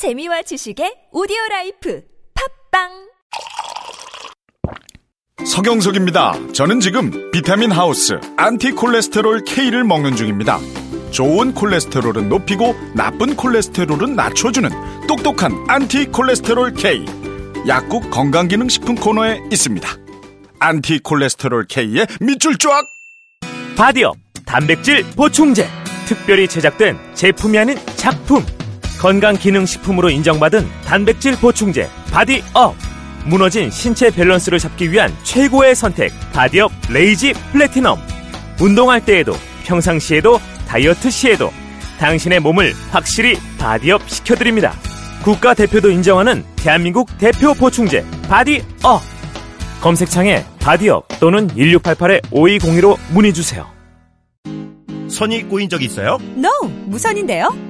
재미와 지식의 오디오 라이프 팟빵 서경석입니다. 저는 지금 비타민 하우스 안티콜레스테롤 K를 먹는 중입니다. 좋은 콜레스테롤은 높이고 나쁜 콜레스테롤은 낮춰주는 똑똑한 안티콜레스테롤 K. 약국 건강기능식품 코너에 있습니다. 안티콜레스테롤 K의 밑줄 쫙! 바디업 단백질 보충제 특별히 제작된 제품이 아닌 작품 건강기능식품으로 인정받은 단백질 보충제 바디업. 무너진 신체 밸런스를 잡기 위한 최고의 선택 바디업 레이지 플래티넘. 운동할 때에도 평상시에도 다이어트 시에도 당신의 몸을 확실히 바디업 시켜드립니다. 국가대표도 인정하는 대한민국 대표 보충제 바디업. 검색창에 바디업 또는 1688-5202로 문의주세요. 선이 꼬인 적 있어요? NO 무선인데요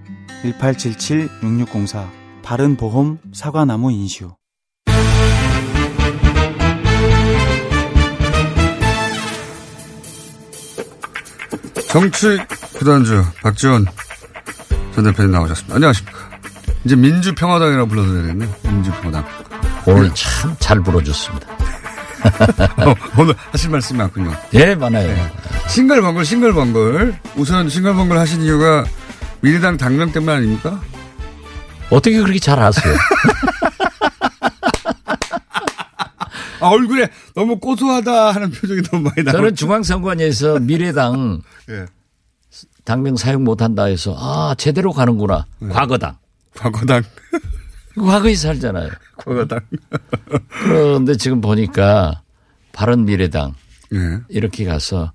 1877-6604 바른보험 사과나무 인슈 정치 구단주 박지원 전 대표님 나오셨습니다. 안녕하십니까. 이제 민주평화당이라고 불러도 되겠네. 민주평화당. 오늘 참잘 불어줬습니다. 어, 오늘 하실 말씀이 많군요. 예, 많아요. 싱글벙글 싱글벙글. 우선 싱글벙글 하신 이유가 민주당 당명 때문 아닙니까? 어떻게 그렇게 잘 아세요? 아, 얼굴에 너무 고소하다 하는 표정이 너무 많이 나와요. 저는 중앙선관위에서 미래당 예. 당명 사용 못한다 해서 아 제대로 가는구나. 과거당. 과거당. 과거에 살잖아요. 과거당. 그런데 지금 보니까 바른 미래당 예. 이렇게 가서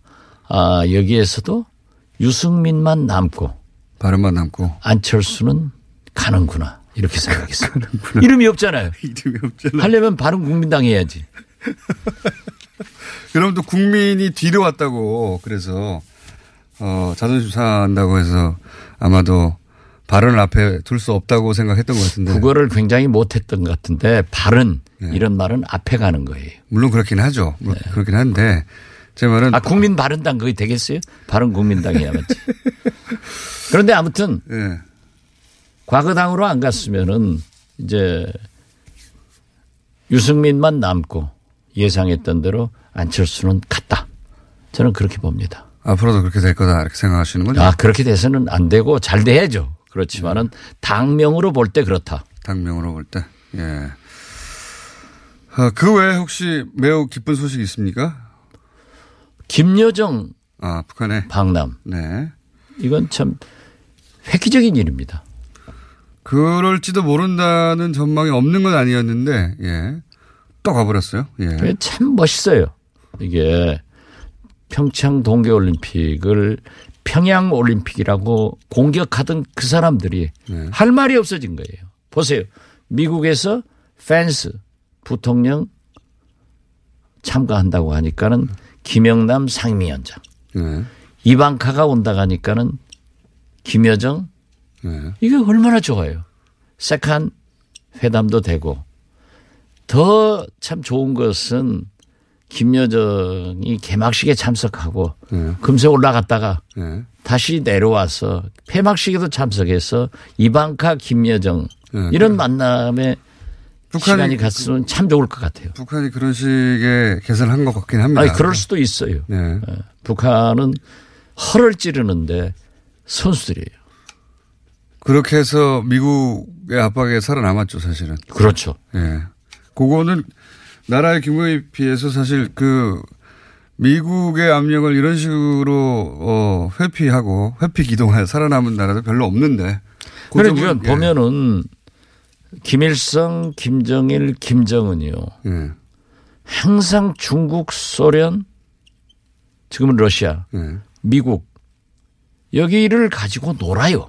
아 여기에서도 유승민만 남고 발음만 남고. 안철수는 가는구나 이렇게 생각했어요. 이름이 없잖아요. 이름이 없잖아. 하려면 바른 국민당 해야지. 그럼 또 국민이 뒤로 왔다고 그래서 어, 자존심 상한다고 해서 아마도 발언을 앞에 둘 수 없다고 생각했던 것 같은데. 국어를 굉장히 못했던 것 같은데 발은 네. 이런 말은 앞에 가는 거예요. 물론 그렇긴 하죠. 물론 그렇긴 한데 제 말은 아 국민 바른당 그게 되겠어요? 바른 국민당이야 맞지. 그런데 아무튼 예. 과거당으로 안 갔으면은 이제 유승민만 남고 예상했던 대로 안철수는 갔다. 저는 그렇게 봅니다. 앞으로도 그렇게 될 거다 이렇게 생각하시는 거죠? 아 그렇게 돼서는 안 되고 잘 돼야죠. 그렇지만은 당명으로 볼 때 그렇다. 당명으로 볼 때. 예. 어, 그 외에 혹시 매우 기쁜 소식이 있습니까? 김여정 아, 북한에. 방남 네. 이건 참 획기적인 일입니다. 그럴지도 모른다는 전망이 없는 건 아니었는데, 예. 또 가버렸어요. 예. 참 멋있어요. 이게 평창 동계 올림픽을 평양 올림픽이라고 공격하던 그 사람들이 네. 할 말이 없어진 거예요. 보세요. 미국에서 펜스 부통령 참가한다고 하니까는 김영남 상임위원장. 네. 이방카가 온다고 하니까는 김여정 네. 이게 얼마나 좋아요. second 회담도 되고 더 참 좋은 것은 김여정이 개막식에 참석하고 네. 금세 올라갔다가 네. 다시 내려와서 폐막식에도 참석해서 이방카 김여정 네. 이런 만남에 북한이- 시간이 갔으면 참 좋을 것 같아요. 북한이 그런 식의 개선을 한것 같긴 합니다. 아니 그럴 수도 있어요. 네. 예. 북한은 허를 찌르는데 선수들이에요. 그렇게 해서 미국의 압박에 살아남았죠, 사실은. 그렇죠. 예. 그거는 나라의 규모에 비해서 사실 그 미국의 압력을 이런 식으로 어, 회피하고 회피 기동하여 살아남은 나라도 별로 없는데. 그 그러니까 점은, 예. 보면은 김일성, 김정일, 김정은이요. 예. 항상 중국, 소련, 지금은 러시아, 예. 미국 여기를 가지고 놀아요.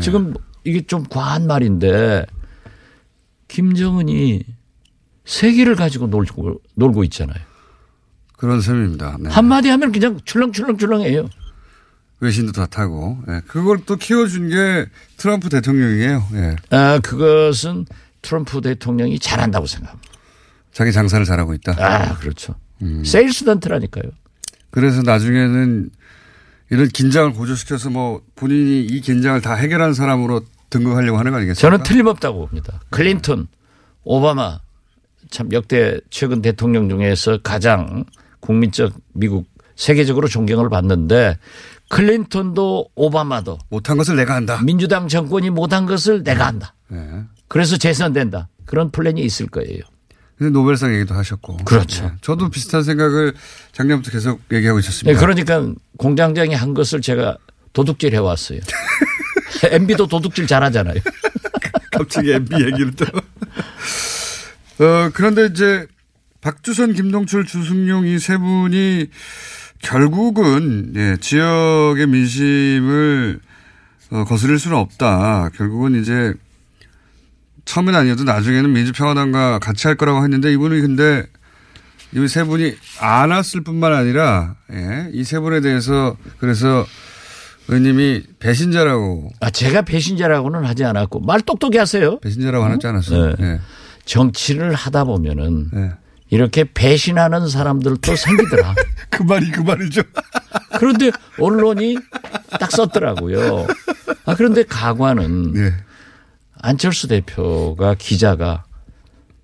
지금 이게 좀 과한 말인데 김정은이 세계를 가지고 놀고, 놀고 있잖아요. 그런 셈입니다. 네. 한마디 하면 그냥 출렁출렁출렁해요. 외신도 다 타고. 예. 그걸 또 키워준 게 트럼프 대통령이에요. 예. 아, 그것은 트럼프 대통령이 잘한다고 생각합니다. 자기 장사를 잘하고 있다. 아, 그렇죠. 음. 세일스던트라니까요. 그래서 나중에는 이런 긴장을 고조시켜서 뭐 본인이 이 긴장을 다 해결한 사람으로 등극하려고 하는 거 아니겠습니까? 저는 틀림없다고 봅니다. 클린턴, 오바마 참 역대 최근 대통령 중에서 가장 국민적 미국 세계적으로 존경을 받는데 클린턴도 오바마도 못한 것을 내가 한다. 민주당 정권이 못한 것을 내가 한다. 예. 그래서 재선된다. 그런 플랜이 있을 거예요. 노벨상 얘기도 하셨고. 그렇죠. 예. 저도 비슷한 생각을 작년부터 계속 얘기하고 네, 있었습니다. 그러니까 공장장이 한 것을 제가 도둑질 해왔어요. MB도 도둑질 잘하잖아요. 갑자기 MB 얘기를 또. 어, 그런데 이제 박주선, 김동철, 주승용 이 세 분이 결국은 예, 지역의 민심을 어, 거스릴 수는 없다. 결국은 이제 처음엔 아니어도 나중에는 민주평화당과 같이 할 거라고 했는데 이분이 근데 이 세 분이 안 왔을 뿐만 아니라 예, 이 세 분에 대해서 그래서 의원님이 배신자라고 아, 제가 배신자라고는 하지 않았고 말 똑똑히 하세요. 배신자라고 하지 않았어요. 네. 예. 정치를 하다 보면은 예. 이렇게 배신하는 사람들도 생기더라. 그 말이 그 말이죠. 그런데 언론이 딱 썼더라고요. 아, 그런데 가관은 예. 안철수 대표가 기자가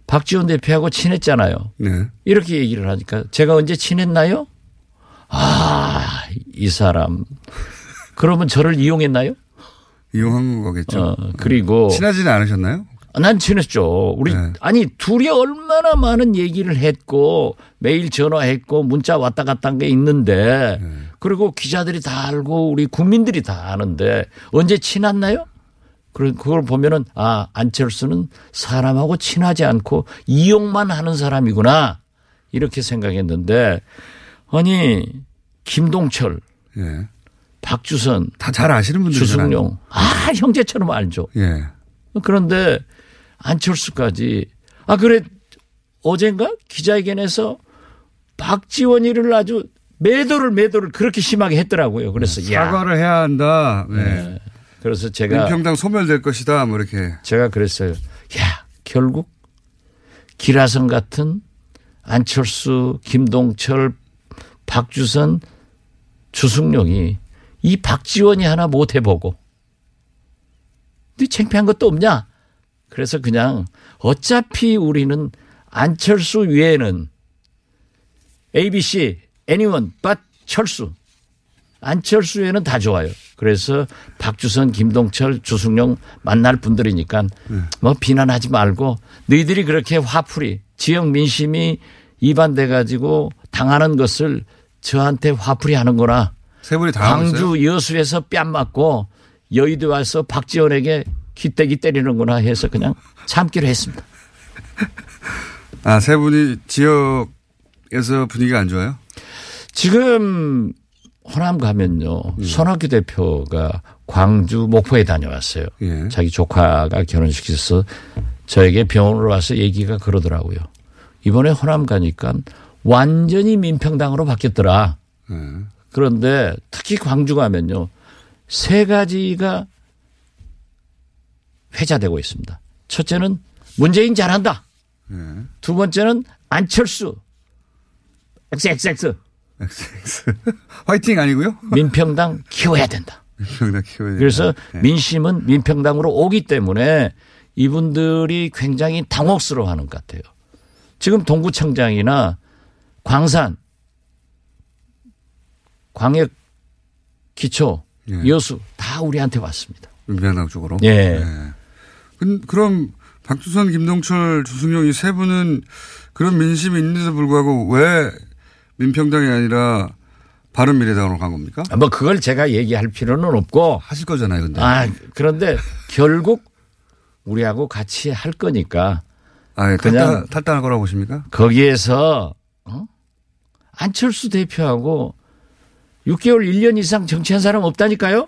박지원 대표하고 친했잖아요. 네. 이렇게 얘기를 하니까 제가 언제 친했나요? 아, 이 사람. 그러면 저를 이용했나요? 이용한 거겠죠. 어, 그리고 친하지는 않으셨나요? 난 친했죠. 우리 네. 아니 둘이 얼마나 많은 얘기를 했고 매일 전화했고 문자 왔다 갔다 한 게 있는데 네. 그리고 기자들이 다 알고 우리 국민들이 다 아는데 언제 친했나요? 그걸 보면은 아 안철수는 사람하고 친하지 않고 이용만 하는 사람이구나 이렇게 생각했는데 아니 김동철, 예. 박주선, 다 잘 아시는 분들이잖아요. 주승용 아 형제처럼 알죠. 예. 그런데 안철수까지 아 그래 어젠가 기자회견에서 박지원이를 아주 매도를 매도를 그렇게 심하게 했더라고요. 그래서 야 사과를 해야 한다. 네. 네. 그래서 제가 민평당 소멸될 것이다. 뭐 이렇게. 제가 그랬어요. 야 결국 기라성 같은 안철수, 김동철, 박주선, 주승용이 이 박지원이 하나 못 해보고 네 창피한 것도 없냐? 그래서 그냥 어차피 우리는 안철수 외에는 ABC, anyone but 철수. 안철수 외에는 다 좋아요. 그래서 박주선, 김동철, 주승용 만날 분들이니까 뭐 비난하지 말고 너희들이 그렇게 화풀이 지역 민심이 이반돼 가지고 당하는 것을 저한테 화풀이 하는구나. 세 분이 다 하고 있어요? 광주 여수에서 뺨 맞고 여의도 와서 박지원에게 기대기 때리는구나 해서 그냥 참기로 했습니다. 아, 세 분이 지역에서 분위기가 안 좋아요? 지금 호남 가면요. 음. 손학규 대표가 광주 목포에 다녀왔어요. 예. 자기 조카가 결혼식에서 저에게 병원으로 와서 얘기가 그러더라고요. 이번에 호남 가니까 완전히 민평당으로 바뀌었더라. 예. 그런데 특히 광주 가면요. 세 가지가 회자되고 있습니다. 첫째는 문재인 잘한다. 예. 두 번째는 안철수. XXX. XX. 화이팅 아니고요? 민평당 키워야 된다. 민평당 키워야 그래서 된다. 예. 민심은 민평당으로 오기 때문에 이분들이 굉장히 당혹스러워 하는 것 같아요. 지금 동구청장이나 광산, 광역 기초, 예. 여수 다 우리한테 왔습니다. 민평당 쪽으로. 예. 그- 그럼 박주선, 김동철, 주승용 이 세 분은 그런 민심이 있는데도 불구하고 왜 민평당이 아니라 바른미래당으로 간 겁니까? 뭐 그걸 제가 얘기할 필요는 없고 하실 거잖아요, 근데. 아 그런데 결국 우리하고 같이 할 거니까 아, 예, 그냥- 탈당, 탈당할 거라고 보십니까? 거기에서 어? 안철수 대표하고 6개월 1년 이상 정치한 사람 없다니까요.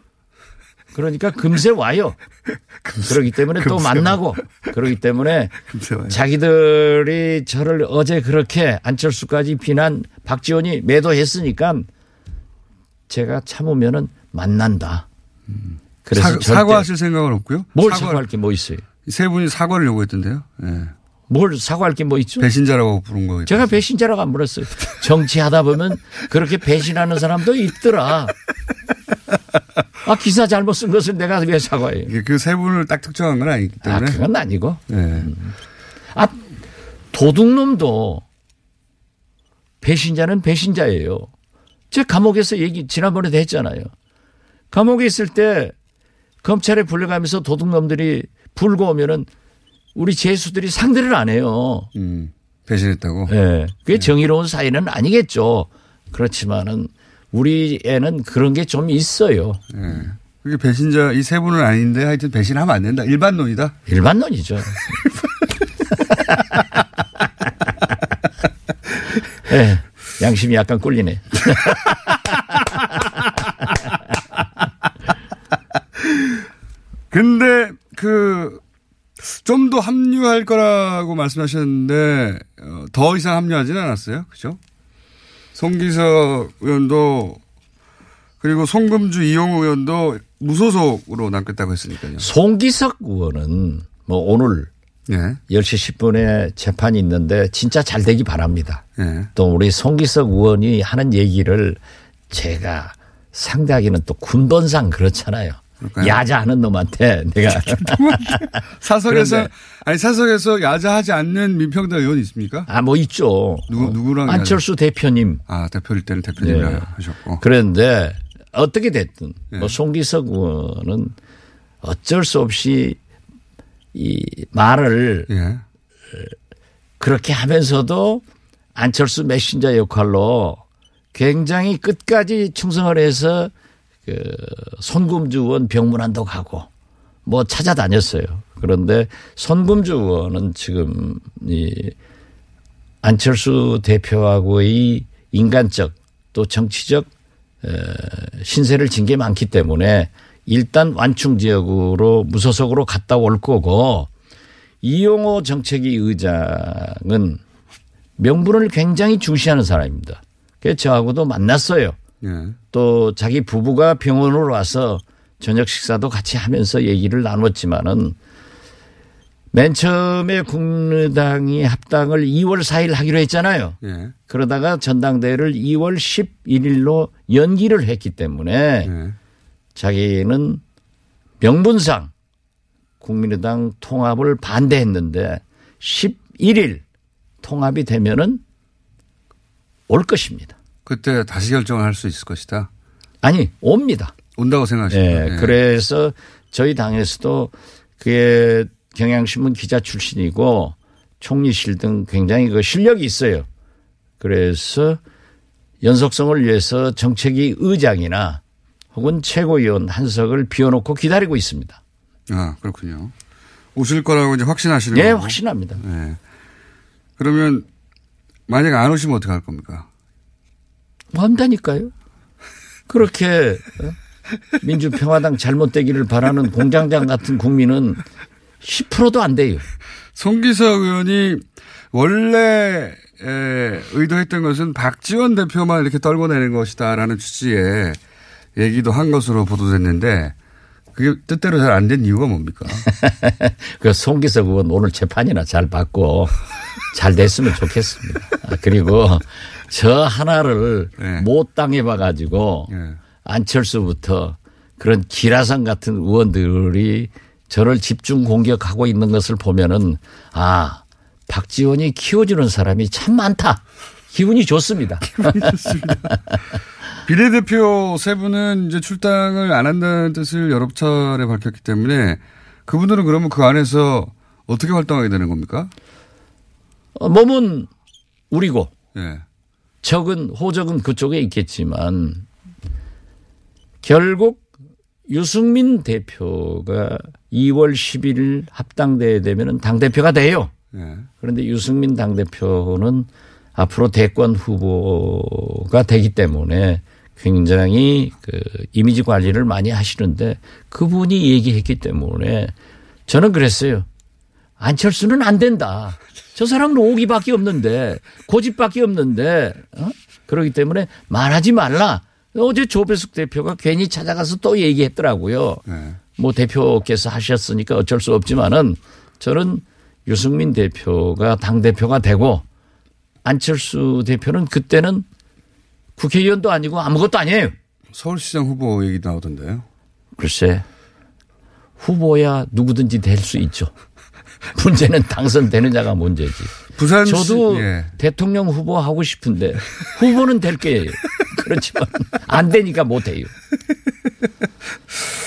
그러니까 금세 와요. 그러기 때문에 또 금세 만나고 그러기 때문에 금세. 자기들이 저를 어제 그렇게 안철수까지 비난 박지원이 매도했으니까 제가 참으면은 만난다. 그래서 사, 사과하실 생각은 없고요. 뭘 사과- 사과할 게 뭐 있어요? 세 분이 사과를 요구했던데요. 예. 뭘 사과할 게 뭐 있죠? 배신자라고 부른 거예요. 제가 배신자라고 안 불렀어요. 정치하다 보면 그렇게 배신하는 사람도 있더라. 아, 기사 잘못 쓴 것을 내가 왜 사과해요? 이게 그세 분을 딱 특정한 건 아니기 아, 때문에. 그건 아니고. 예. 아, 도둑놈도 배신자는 배신자예요. 제 감옥에서 얘기 지난번에도 했잖아요. 감옥에 있을 때 검찰에 불려가면서 도둑놈들이 불고 오면은 우리 죄수들이 상대를 안 해요. 음, 배신했다고. 예. 그게 정의로운 사회는 아니겠죠. 그렇지만은 우리 애는 그런 게 좀 있어요. 예. 그게 배신자 이 세 분은 아닌데 하여튼 배신하면 안 된다. 일반론이다. 일반론이죠. 예. 양심이 약간 꿀리네. 근데 그 좀 더 합류할 거라고 말씀하셨는데 어, 더 이상 합류하지는 않았어요. 그죠? 송기석 의원도 그리고 송금주 이용우 의원도 무소속으로 남겠다고 했으니까요. 송기석 의원은 뭐 오늘 예. 10시 10분에 재판이 있는데 진짜 잘 되기 바랍니다. 예. 또 우리 송기석 의원이 하는 얘기를 제가 상대하기는 또 군번상 그렇잖아요. 그럴까요? 야자하는 놈한테 내가 사석에서 아니 사석에서 야자하지 않는 민평당 의원이 있습니까? 아 뭐 있죠. 누구 누구랑 안철수 대표님 아 대표일 때는 대표님이랑 네. 하셨고. 그런데 어떻게 됐든 네. 뭐 송기석 의원은 어쩔 수 없이 이 말을 예. 그렇게 하면서도 안철수 메신저 역할로 굉장히 끝까지 충성을 해서 그 손금주 의원 병문안도 가고 뭐 찾아다녔어요. 그런데 손금주 의원은 지금 이 안철수 대표하고의 인간적 또 정치적 에, 신세를 진 게 많기 때문에 일단 완충 지역으로 무소속으로 갔다 올 거고 이용호 정책위 의장은 명분을 굉장히 중시하는 사람입니다. 그래서 저하고도 만났어요. 예. 또 자기 부부가 병원으로 와서 저녁 식사도 같이 하면서 얘기를 나눴지만은 맨 처음에 국민의당이 합당을 2월 4일 하기로 했잖아요. 예. 그러다가 전당대회를 2월 11일로 연기를 했기 때문에 예. 자기는 명분상 국민의당 통합을 반대했는데 11일 통합이 되면은 올 것입니다. 그때 다시 결정을 할 수 있을 것이다. 아니 옵니다. 온다고 생각하십니까? 예, 그래서 저희 당에서도 그게 경향신문 기자 출신이고 총리실 등 굉장히 그 실력이 있어요. 그래서 연속성을 위해서 정책위 의장이나 혹은 최고위원 한석을 비워놓고 기다리고 있습니다. 아, 그렇군요. 오실 거라고 이제 확신하시는 예, 거고. 확신합니다. 예. 그러면 만약에 안 오시면 어떻게 할 겁니까? 뭐 한다니까요. 그렇게 어? 민주평화당 잘못되기를 바라는 공장장 같은 국민은 10%도 안 돼요. 송기석 의원이 원래 에, 의도했던 것은 박지원 대표만 이렇게 떨궈내는 것이다라는 취지의 얘기도 한 것으로 보도됐는데 그게 뜻대로 잘 안 된 이유가 뭡니까? 그 송기석 의원 오늘 재판이나 잘 받고 잘 됐으면 좋겠습니다. 아, 그리고 저 하나를 네. 못 당해봐 가지고 예. 안철수부터 그런 기라성 같은 의원들이 저를 집중 공격하고 있는 것을 보면은 아 박지원이 키워주는 사람이 참 많다. 기분이 좋습니다. 비례대표 세 분은 이제 출당을 안 한다는 뜻을 여러 차례 밝혔기 때문에 그분들은 그러면 그 안에서 어떻게 활동하게 되는 겁니까? 어, 몸은 우리고 예. 적은 호적은 그쪽에 있겠지만 결국 유승민 대표가 2월 10일 합당대회 되면은 당 대표가 돼요. 예. 그런데 유승민 당 대표는 앞으로 대권 후보가 되기 때문에 굉장히 그 이미지 관리를 많이 하시는데 그분이 얘기했기 때문에 저는 그랬어요. 안철수는 안 된다. 저 사람은 오기밖에 없는데 고집밖에 없는데 어? 그러기 때문에 말하지 말라. 어제 조배숙 대표가 괜히 찾아가서 또 얘기했더라고요. 네. 뭐 대표께서 하셨으니까 어쩔 수 없지만은 저는 유승민 대표가 당 대표가 되고 안철수 대표는 그때는 국회의원도 아니고 아무것도 아니에요. 서울시장 후보 얘기 나오던데요. 글쎄 후보야 누구든지 될 수 있죠. 문제는 당선되느냐가 문제지. 부산 저도 예. 대통령 후보 하고 싶은데 후보는 될 거예요. 그렇지만 안 되니까 못 해요.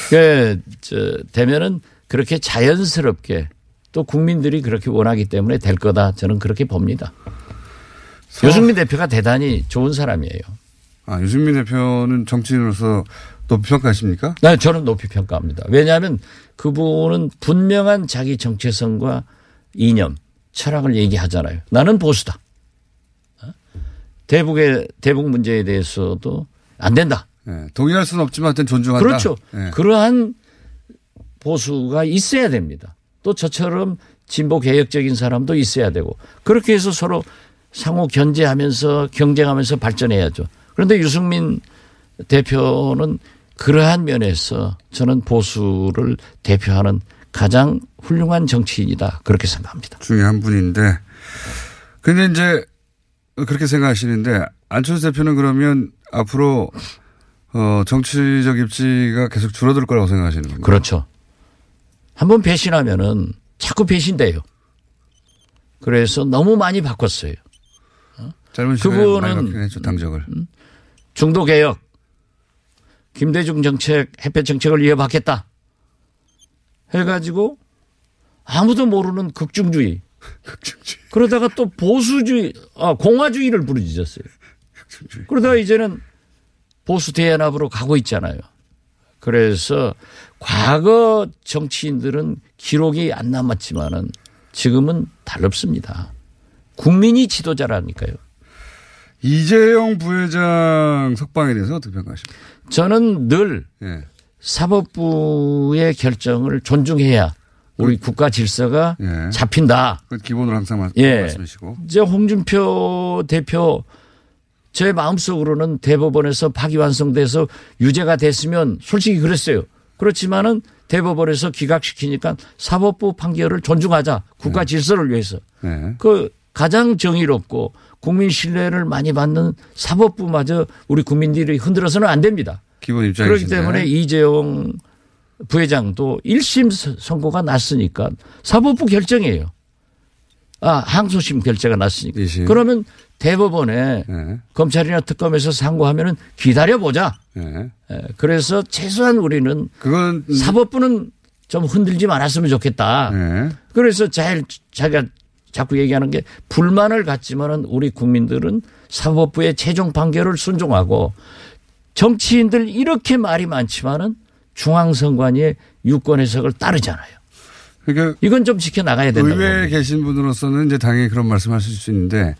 그, 저, 되면은 그렇게 자연스럽게 또 국민들이 그렇게 원하기 때문에 될 거다. 저는 그렇게 봅니다. 유승민 대표가 대단히 좋은 사람이에요. 아, 유승민 대표는 정치인으로서 높이 평가하십니까? 네, 저는 높이 평가합니다. 왜냐하면 그분은 분명한 자기 정체성과 이념, 철학을 얘기하잖아요. 나는 보수다. 어? 대북의 대북 문제에 대해서도 안 된다. 예. 동의할 수는 없지만 하여튼 존중한다. 그렇죠. 예. 그러한 보수가 있어야 됩니다. 또 저처럼 진보 개혁적인 사람도 있어야 되고 그렇게 해서 서로 상호 견제하면서 경쟁하면서 발전해야죠. 그런데 유승민 대표는 그러한 면에서 저는 보수를 대표하는 가장 훌륭한 정치인이다. 그렇게 생각합니다. 중에 한 분인데. 근데 이제 그렇게 생각하시는데 안철수 대표는 그러면 앞으로 어, 정치적 입지가 계속 줄어들 거라고 생각하시는 겁니다. 그렇죠. 한번 배신하면은 자꾸 배신돼요. 그래서 너무 많이 바꿨어요. 짧은 시간에 그분은- 많이 당적을. 중도 개혁, 김대중 정책, 햇볕 정책을 이어받겠다. 해가지고 아무도 모르는 극중주의. 그러다가 또 보수주의, 아, 공화주의를 부르짖었어요. 그러다가 이제는 보수 대연합으로 가고 있잖아요. 그래서 과거 정치인들은 기록이 안 남았지만은 지금은 달릅습니다. 국민이 지도자라니까요. 이재용 부회장 석방에 대해서 어떻게 평가하십니까? 저는 늘 예. 사법부의 결정을 존중해야 우리 국가 질서가 예. 잡힌다. 그 기본으로 항상 말- 예. 말씀하시고. 이제 홍준표 대표 제 마음속으로는 대법원에서 파기완성돼서 유죄가 됐으면 솔직히 그랬어요. 그렇지만은 대법원에서 기각시키니까 사법부 판결을 존중하자. 국가 질서를 위해서. 네. 그 가장 정의롭고 국민 신뢰를 많이 받는 사법부마저 우리 국민들이 흔들어서는 안 됩니다. 기본 입장이신데. 그렇기 때문에 이재용 부회장도 1심 서- 선고가 났으니까 사법부 결정이에요. 아, 항소심 결재가 났으니까. 이심. 그러면 대법원에 네. 검찰이나 특검에서 상고하면은 기다려보자. 네. 예, 그래서 최소한 우리는 그건 음, 사법부는 좀 흔들지 말았으면 좋겠다. 네. 그래서 잘 자기가 자꾸 얘기하는 게 불만을 갖지만은 우리 국민들은 사법부의 최종 판결을 순종하고 정치인들 이렇게 말이 많지만은 중앙선관위의 유권 해석을 따르잖아요. 그러니까 이건 좀 지켜 나가야 된다고. 의회에 봅니다. 계신 분으로서는 이제 당연히 그런 말씀하실 수 있는데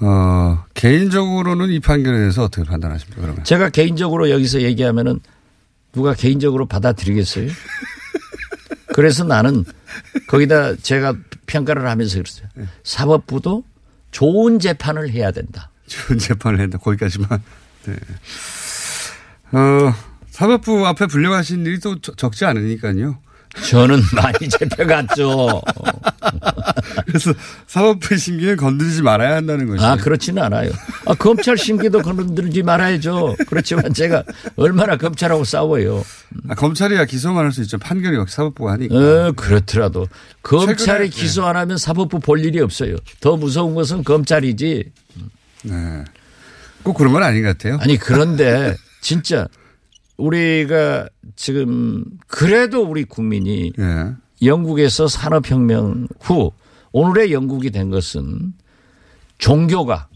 어, 개인적으로는 이 판결에 대해서 어떻게 판단하십니까? 그러면 제가 개인적으로 여기서 얘기하면은 누가 개인적으로 받아들이겠어요? 그래서 나는 거기다 제가 평가를 하면서 그랬어요. 사법부도 좋은 재판을 해야 된다. 좋은 재판을 했다. 거기까지만. 네. 어, 사법부 앞에 불려가신 일이 또 적- 적지 않으니까요. 저는 많이 잡혀갔죠. 그래서 사법부의 심기는 건드리지 말아야 한다는 거죠. 아, 그렇지는 않아요. 아, 검찰 심기도 건들지 말아야죠. 그렇지만 제가 얼마나 검찰하고 싸워요. 아, 검찰이야 기소만 할 수 있죠. 판결이 역시 사법부가 하니까. 어, 그렇더라도 검찰이 기소 안 하면 사법부 볼 일이 없어요. 더 무서운 것은 검찰이지. 네. 꼭 그런 건 아닌 것 같아요. 아니, 그런데 진짜 우리가 지금 그래도 우리 국민이 예. 영국에서 산업혁명 후 오늘의 영국이 된 것은 종교가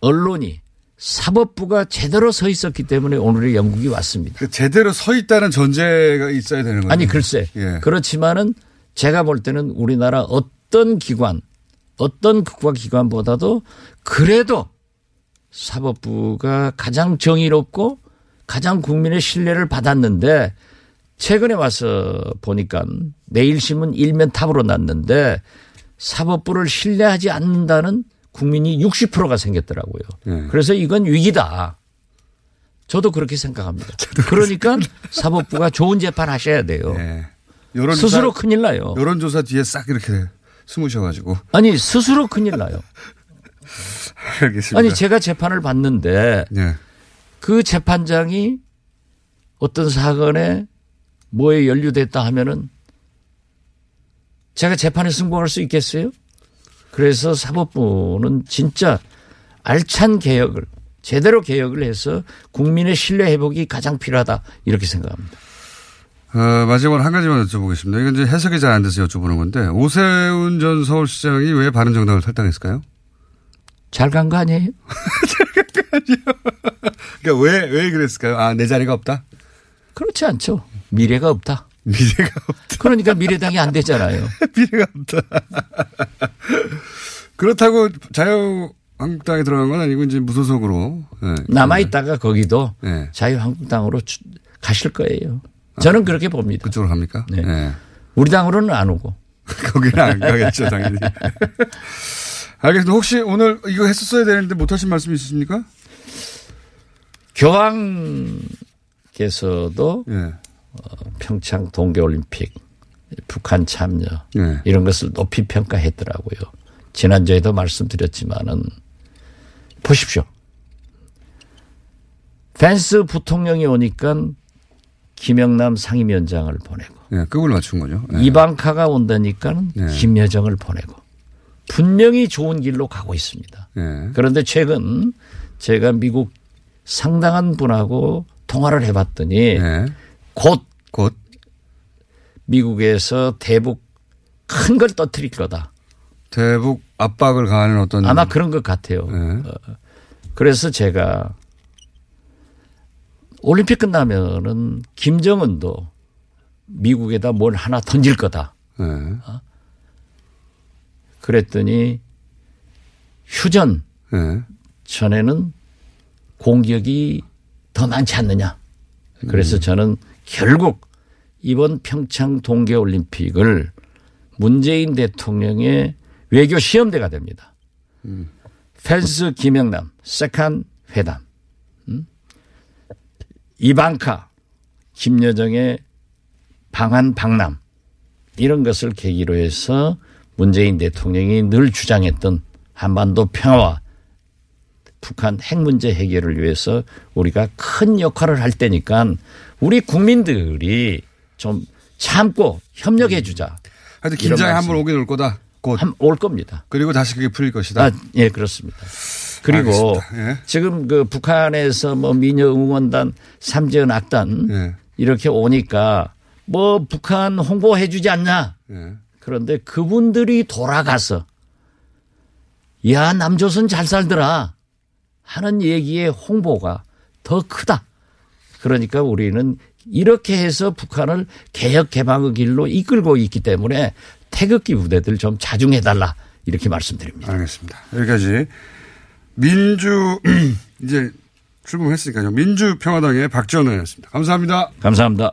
언론이 사법부가 제대로 서 있었기 때문에 오늘의 영국이 왔습니다. 그 제대로 서 있다는 전제가 있어야 되는 거예요. 아니 글쎄 예. 그렇지만은 제가 볼 때는 우리나라 어떤 기관 어떤 국가 기관보다도 그래도 사법부가 가장 정의롭고 가장 국민의 신뢰를 받았는데 최근에 와서 보니까 내일신문 일면 탑으로 났는데 사법부를 신뢰하지 않는다는 국민이 60%가 생겼더라고요. 네. 그래서 이건 위기다. 저도 그렇게 생각합니다. 그러니까 사법부가 좋은 재판 하셔야 돼요. 예. 여론조사, 스스로 큰일 나요. 여론조사 뒤에 싹 이렇게 숨으셔가지고. 아니 스스로 큰일 나요. 알겠습니다. 아니 제가 재판을 받는데 예. 그 재판장이 어떤 사건에 뭐에 연루됐다 하면은 제가 재판에 승복할 수 있겠어요? 그래서 사법부는 진짜 알찬 개혁을 제대로 개혁을 해서 국민의 신뢰 회복이 가장 필요하다 이렇게 생각합니다. 어, 마지막으로 한 가지만 여쭤보겠습니다. 이건 이제 해석이 잘 안 돼서 여쭤보는 건데 오세훈 전 서울시장이 왜 바른정당을 탈당했을까요? 잘 간 거 아니에요? 그러니까 왜, 왜 그랬을까요? 아, 내 자리가 없다? 그렇지 않죠. 미래가 없다. 미래가 없다. 그러니까 미래당이 안 되잖아요. 미래가 없다. 그렇다고 자유 한국당에 들어간 건 아니고 이제 무소속으로. 예. 남아 있다가 거기도 네. 자유한국당으로 주- 가실 거예요. 저는 그렇게 봅니다. 그쪽으로 갑니까? 네. 예. 우리 당으로는 안 오고. 거기는 안 가겠죠, 당연히. 알겠습니다. 혹시 오늘 이거 했었어야 되는데 못 하신 말씀 있으십니까? 교황께서도 예. 평창 동계올림픽, 북한 참여 예. 이런 것을 높이 평가했더라고요. 지난주에도 말씀드렸지만은 보십시오. 펜스 부통령이 오니까 김영남 상임위원장을 보내고 예. 그걸 맞춘 거죠. 예. 이방카가 온다니까 네. 김여정을 보내고 분명히 좋은 길로 가고 있습니다. 예. 그런데 최근 제가 미국 상당한 분하고 통화를 해봤더니 예. 곧 곧. 미국에서 대북 큰 걸 떠뜨릴 거다. 대북 압박을 가하는 어떤. 아마 그런 것 같아요. 예. 그래서 제가 올림픽 끝나면은 김정은도 미국에다 뭘 하나 던질 거다. 예. 그랬더니 휴전 예. 전에는 공격이 더 많지 않느냐. 그래서 저는 결국 이번 평창 동계 올림픽을 문재인 대통령의 외교 시험대가 됩니다. 펜스 김영남 second 회담, 음? 이방카 김여정의 방한 방남 이런 것을 계기로 해서 문재인 대통령이 늘 주장했던 한반도 평화와 북한 핵 문제 해결을 위해서 우리가 큰 역할을 할 때니까 우리 국민들이 좀 참고 협력해 주자. 하여튼 긴장이. 한번 오긴 올 거다. 곧. 한올 겁니다. 그리고 다시 그게 풀릴 것이다. 아, 예, 그렇습니다. 그리고. 예. 지금 그 북한에서 뭐 미녀 응원단, 삼재현 악단 예. 이렇게 오니까 뭐 북한 홍보해 주지 않냐. 예. 그런데 그분들이 돌아가서 야 남조선 잘 살더라 하는 얘기의 홍보가 더 크다. 그러니까 우리는 이렇게 해서 북한을 개혁 개방의 길로 이끌고 있기 때문에 태극기 부대들 좀 자중해 달라 이렇게 말씀드립니다. 알겠습니다. 여기까지 민주 이제 출범했으니까요. 민주평화당의 박지원 의원이었습니다. 감사합니다. 감사합니다.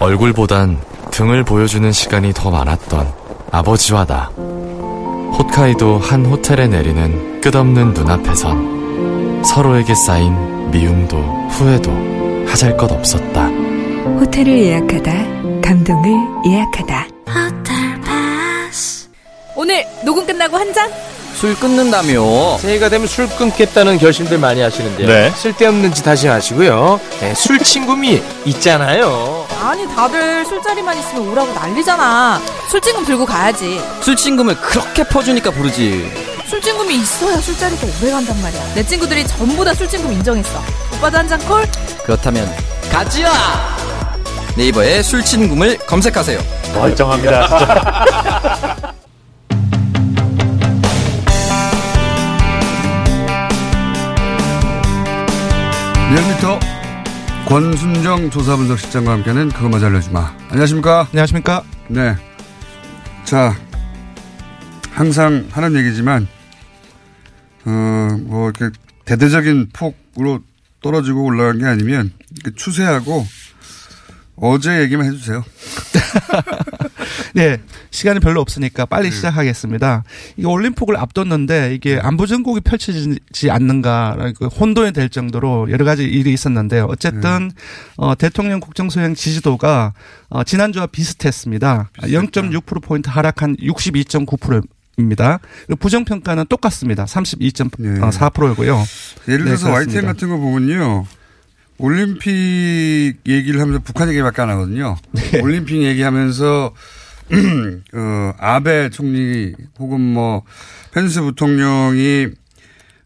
얼굴보단 등을 보여주는 시간이 더 많았던 아버지와 나. 홋카이도 한 호텔에 내리는 끝없는 눈앞에선 서로에게 쌓인 미움도 후회도 하잘 것 없었다. 호텔을 예약하다, 감동을 예약하다. 오늘 녹음 끝나고 한 잔? 술 끊는다며. 새해가 되면 술 끊겠다는 결심들 많이 하시는데요. 네. 쓸데없는 짓 하지 마시고요. 네, 술 친구미 있잖아요. 아니 다들 술자리만 있으면 오라고 난리잖아. 술친금 들고 가야지. 술친금을 그렇게 퍼주니까 부르지. 술친금이 있어야 술자리가 오래 간단 말이야. 내 친구들이 전부 다 술친금 인정했어. 오빠도 한 잔 콜? 그렇다면 가지야. 네이버에 술친금을 검색하세요. 멀쩡합니다. 진짜. 리얼미터 권순정 조사분석실장과 함께하는 그것마저 알려주마. 안녕하십니까? 안녕하십니까? 네. 자, 항상 하는 얘기지만, 어, 뭐, 이렇게 대대적인 폭으로 떨어지고 올라간 게 아니면, 추세하고, 어제 얘기만 해주세요. 네. 시간이 별로 없으니까 빨리 시작하겠습니다. 이게 올림픽을 앞뒀는데 이게 안보 전국이 펼쳐지지 않는가라는 그 혼돈이 될 정도로 여러 가지 일이 있었는데요. 어쨌든 어, 대통령 국정 수행 지지도가 어, 지난주와 비슷했습니다. 0.6%포인트 하락한 62.9%입니다. 부정 평가는 똑같습니다. 32.4%고요. 예를 들어서 YTN 같은 거 보면요. 올림픽 얘기를 하면서 북한 얘기밖에 안 하거든요. 올림픽 얘기하면서 어, 아베 총리 혹은 뭐 펜스 부통령이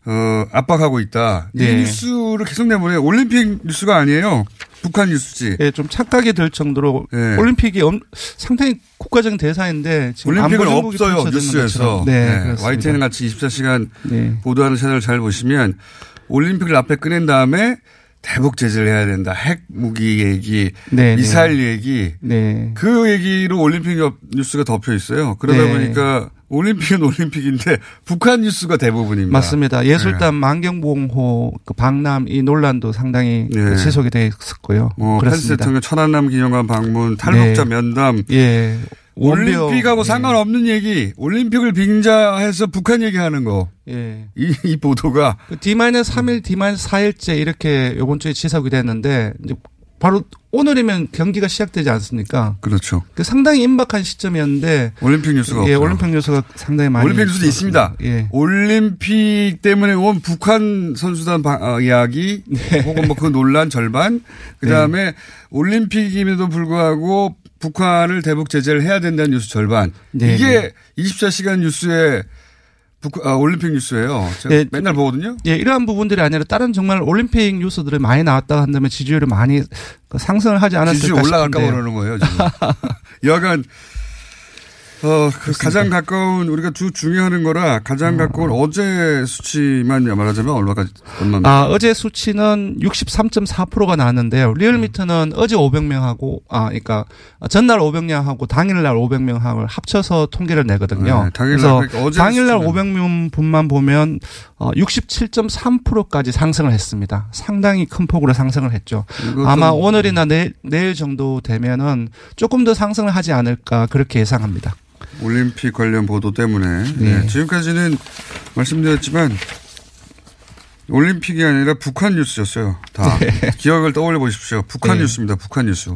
어, 압박하고 있다. 이 네. 뉴스를 계속 내보내요. 올림픽 뉴스가 아니에요. 북한 뉴스지. 예, 좀 착각이 될 정도로 네. 올림픽이 엄, 상당히 국가적인 대사인데 지금 올림픽은 없어요. 뉴스에서. 네. YTN 같이 24시간 네. 보도하는 채널 잘 보시면 올림픽을 앞에 꺼낸 다음에 대북 제재를 해야 된다. 핵 무기 얘기, 네, 미사일 네. 얘기. 네. 그 얘기로 올림픽 뉴스가 덮여 있어요. 그러다 네. 보니까 올림픽은 올림픽인데 북한 뉴스가 대부분입니다. 맞습니다. 예술단 만경봉호 그 방남 이 논란도 상당히 네. 그 지속이 돼 있었고요. 뭐 펜스 그렇습니다. 대통령 천안남 기념관 방문, 탈북자 네. 면담. 예. 올림픽하고 예. 상관없는 얘기, 올림픽을 빙자해서 북한 얘기하는 거. 예. 이, 이 보도가 그 D-3일, D-4일째 이렇게 요번 주에 지속이 됐는데 이제 바로 오늘이면 경기가 시작되지 않습니까? 그렇죠. 그 상당히 임박한 시점이었는데 올림픽 뉴스가 예, 없어요. 올림픽 뉴스가 상당히 많이 올림픽 뉴스도 있습니다. 예. 올림픽 때문에 온 북한 선수단 바- 어, 이야기 네. 혹은 뭐 그 논란 절반 그 다음에 올림픽임에도 불구하고 북한을 대북 제재를 해야 된다는 뉴스 절반 네, 이게 24시간 뉴스의 북, 아, 올림픽 뉴스예요. 제가 네, 맨날 보거든요. 예, 이러한 부분들이 아니라 다른 정말 올림픽 뉴스들이 많이 나왔다 한다면 지지율이 많이 그 상승을 하지 않았을까 지지율 올라갈까 싶은데요. 그러는 거예요. 지금. 여간 어, 그 가장 가까운 우리가 주 중요하는 거라 가장 가까운 어제 수치만 말하자면 얼마까지 얼마입니까? 아, 어제 수치는 63.4%가 나왔는데요. 리얼미터는 어제 500명하고, 아, 그러니까 전날 500명하고 당일날 500명하고 합쳐서 통계를 내거든요. 네, 당일날 그래서 그러니까 어제 당일날 수치는. 500명 분만 보면 어, 67.3%까지 상승을 했습니다. 상당히 큰 폭으로 상승을 했죠. 아마 오늘이나 내일, 내일 정도 되면은 조금 더 상승을 하지 않을까 그렇게 예상합니다. 올림픽 관련 보도 때문에 네. 네, 지금까지는 말씀드렸지만 올림픽이 아니라 북한 뉴스였어요. 다 기억을 떠올려 보십시오. 북한 네. 뉴스입니다. 북한 뉴스.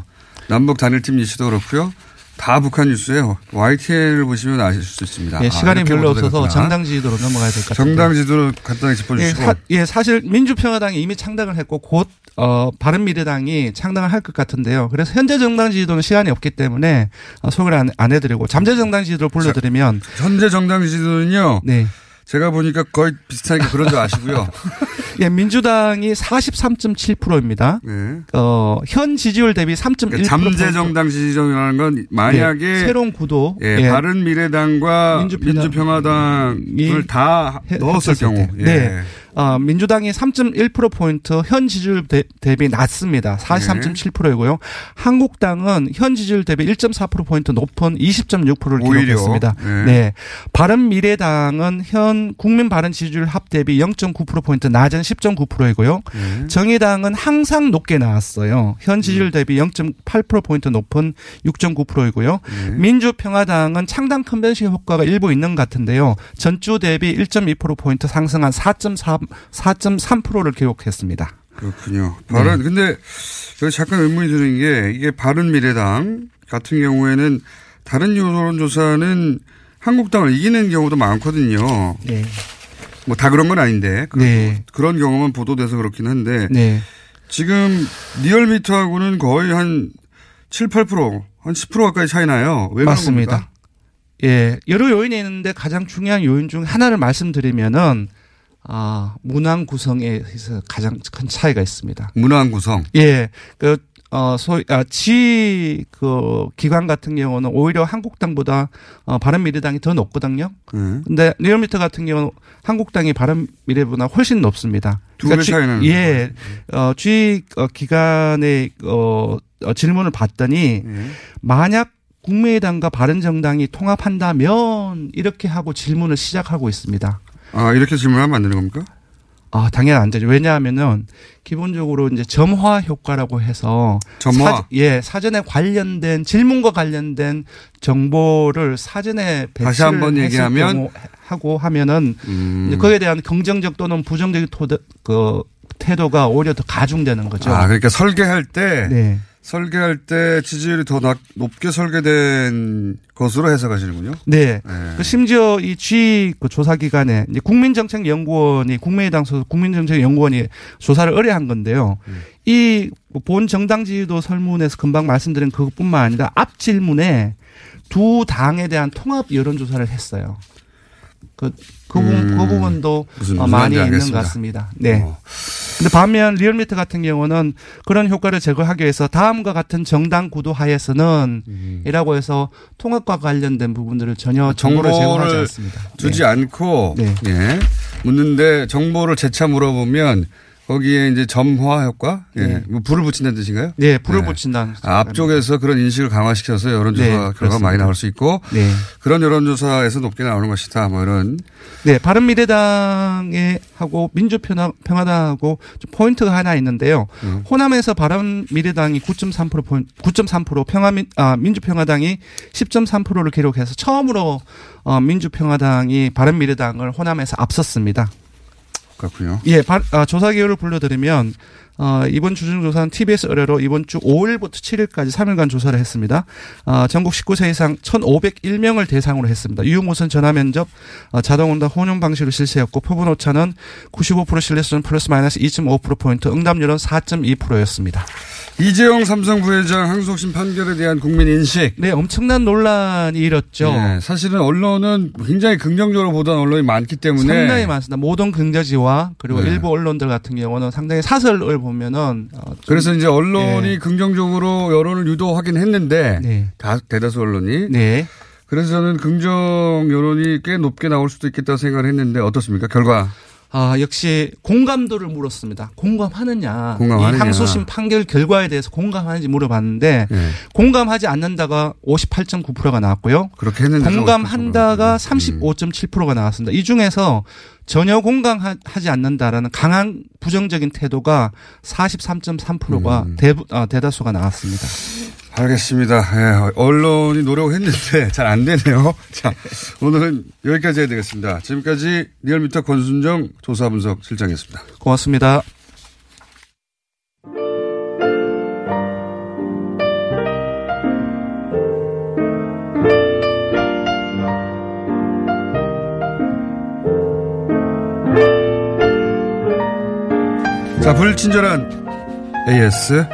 남북 단일팀 이슈도 그렇고요. 다 북한 뉴스예요. YTN을 보시면 아실 수 있습니다. 예, 아, 시간이 이렇게 별로 없어서. 정당 지지도로 넘어가야 될 것 같아요. 정당 지도를 간단히 예, 짚어주시고 사, 예, 사실 민주평화당이 이미 창당을 했고 곧 어, 바른미래당이 창당을 할 것 같은데요. 그래서 현재 정당 지지도는 시간이 없기 때문에 어, 소개를 안, 안 해드리고 잠재 정당 지지도를 불러드리면 현재 정당 지도는요. 네. 제가 보니까 거의 비슷하니까 그런 줄 아시고요. 예, 민주당이 43.7%입니다. 네. 어, 현 지지율 대비 3.1%. 그러니까 잠재 정당 지지정이라는 건 만약에 네, 새로운 구도. 예, 예. 바른 미래당과 민주평화- 민주평화당을 다 해- 넣었을 경우. 때. 예. 네. 어, 민주당이 3.1%포인트 현 지지율 대, 대비 낮습니다. 네. 43.7%이고요. 한국당은 현 지지율 대비 1.4%포인트 높은 20.6%를 오히려. 기록했습니다. 네. 네. 바른 미래당은 현 국민 바른 지지율 합 대비 0.9%포인트 낮은 10.9%이고요. 네. 정의당은 항상 높게 나왔어요. 현 지지율 대비 0.8%포인트 높은 6.9%이고요. 네. 민주평화당은 창당 컨벤션 효과가 일부 있는 것 같은데요. 전주 대비 1.2%포인트 상승한 4.3, 4.3%를 기록했습니다. 그렇군요. 바른, 네. 근데 여기 잠깐 의문이 드는 게 이게 바른 미래당 같은 경우에는 다른 여론조사는 한국당을 이기는 경우도 많거든요. 네. 뭐 다 그런 건 아닌데 그, 네. 그런 경험은 보도돼서 그렇긴 한데 네. 지금 리얼미터하고는 거의 한 7, 8%, 한 10% 가까이 차이 나요. 왜 맞습니다. 겁니까? 예, 여러 요인이 있는데 가장 중요한 요인 중 하나를 말씀드리면은 아, 문항 구성에 있어서 가장 큰 차이가 있습니다. 문항 구성. 예. 그, 어, 소위, 아, 지, 그, 기관 같은 경우는 오히려 한국당보다, 어, 바른미래당이 더 높거든요. 네. 근데 리얼미터 같은 경우는 한국당이 바른미래보다 훨씬 높습니다. 두배 그러니까 지- 차이 나는 예. 어, 지, 어, 기관의, 어, 어, 질문을 봤더니, 네. 만약 국민의당과 바른정당이 통합한다면, 이렇게 하고 질문을 시작하고 있습니다. 아, 이렇게 질문하면 안 되는 겁니까? 아, 당연히 안 되죠. 왜냐하면은 기본적으로 이제 점화 효과라고 해서 점화? 사, 예, 사전에 관련된 질문과 관련된 정보를 사전에 배치를 다시 한번 얘기하면? 하고 하면은 음. 거기에 대한 긍정적 또는 부정적인 토대, 그 태도가 오히려 더 가중되는 거죠. 아, 그러니까 설계할 때 네. 설계할 때 지지율이 더 낮, 높게 설계된 것으로 해석하시는군요. 네. 네. 그 심지어 이 G 그 조사 기관에 이제 국민정책연구원이 국민의당 소속 국민정책연구원이 조사를 의뢰한 건데요. 음. 이본 정당 지지도 설문에서 금방 말씀드린 그것뿐만 아니라 앞 질문에 두 당에 대한 통합 여론조사를 했어요. 그, 그, 부분, 음. 그 부분도 무슨- 어, 무슨 많이 있는 것 알겠습니다. 같습니다. 네. 어. 근데 반면 리얼미터 같은 경우는 그런 효과를 제거하기 위해서 다음과 같은 정당 구도 하에서는 음. 이라고 해서 통합과 관련된 부분들을 전혀 정보를 제공하지 않습니다. 주지 네. 않고 네. 예. 묻는데 정보를 재차 물어보면 거기에 이제 점화 효과, 예. 네. 뭐 불을 붙인다는 뜻인가요? 네, 불을 붙인다는 아, 앞쪽에서 그런 인식을 강화시켜서 여론조사 네, 결과가. 많이 나올 수 있고 네. 그런 여론조사에서 높게 나오는 것이다. 뭐 이런 네, 바른미래당에 하고 민주평화당하고 좀 포인트가 하나 있는데요. 음. 호남에서 바른미래당이 9.3% 포인트, 9.3% 평화민 아 민주평화당이 10.3%를 기록해서 처음으로 어 민주평화당이 바른미래당을 호남에서 앞섰습니다. 그렇군요. 예, 바, 아, 조사 기호를 불러드리면 어, 이번 주중 조사는 TBS 의뢰로 이번 주 5일부터 7일까지 3일간 조사를 했습니다. 어, 전국 19세 이상 1,501명을 대상으로 했습니다. 유무선 전화 면접, 어, 자동 응답 혼용 방식으로 실시했고 표본 오차는 95% 신뢰 수준 플러스 마이너스 2.5% 포인트, 응답률은 4.2%였습니다. 이재용 삼성 부회장 항소심 판결에 대한 국민 인식. 네, 엄청난 논란이 일었죠. 네, 사실은 언론은 굉장히 긍정적으로 보던 언론이 많기 때문에 상당히 많습니다. 모든 긍저지와 그리고 네. 일부 언론들 같은 경우는 상당히 사설을 보면은 어, 좀 그래서 이제 언론이 예. 긍정적으로 여론을 유도하긴 했는데 네. 다 대다수 언론이 네. 그래서 저는 긍정 여론이 꽤 높게 나올 수도 있겠다고 생각을 했는데 어떻습니까? 결과 아, 역시 공감도를 물었습니다. 공감하느냐. 공감하느냐. 이 항소심 판결 결과에 대해서 공감하는지 물어봤는데 예. 공감하지 않는다가 58.9%가 나왔고요. 그렇게 했는데 공감한다가 음. 35.7%가 나왔습니다. 이 중에서 전혀 공감하지 않는다라는 강한 부정적인 태도가 43.3%가 음. 대, 아, 대다수가 나왔습니다. 알겠습니다. 예, 언론이 노력했는데 잘 안 되네요. 자, 오늘은 여기까지 해야 되겠습니다. 지금까지 리얼미터 권순정 조사분석 실장이었습니다. 고맙습니다. 자, 불친절한 AS.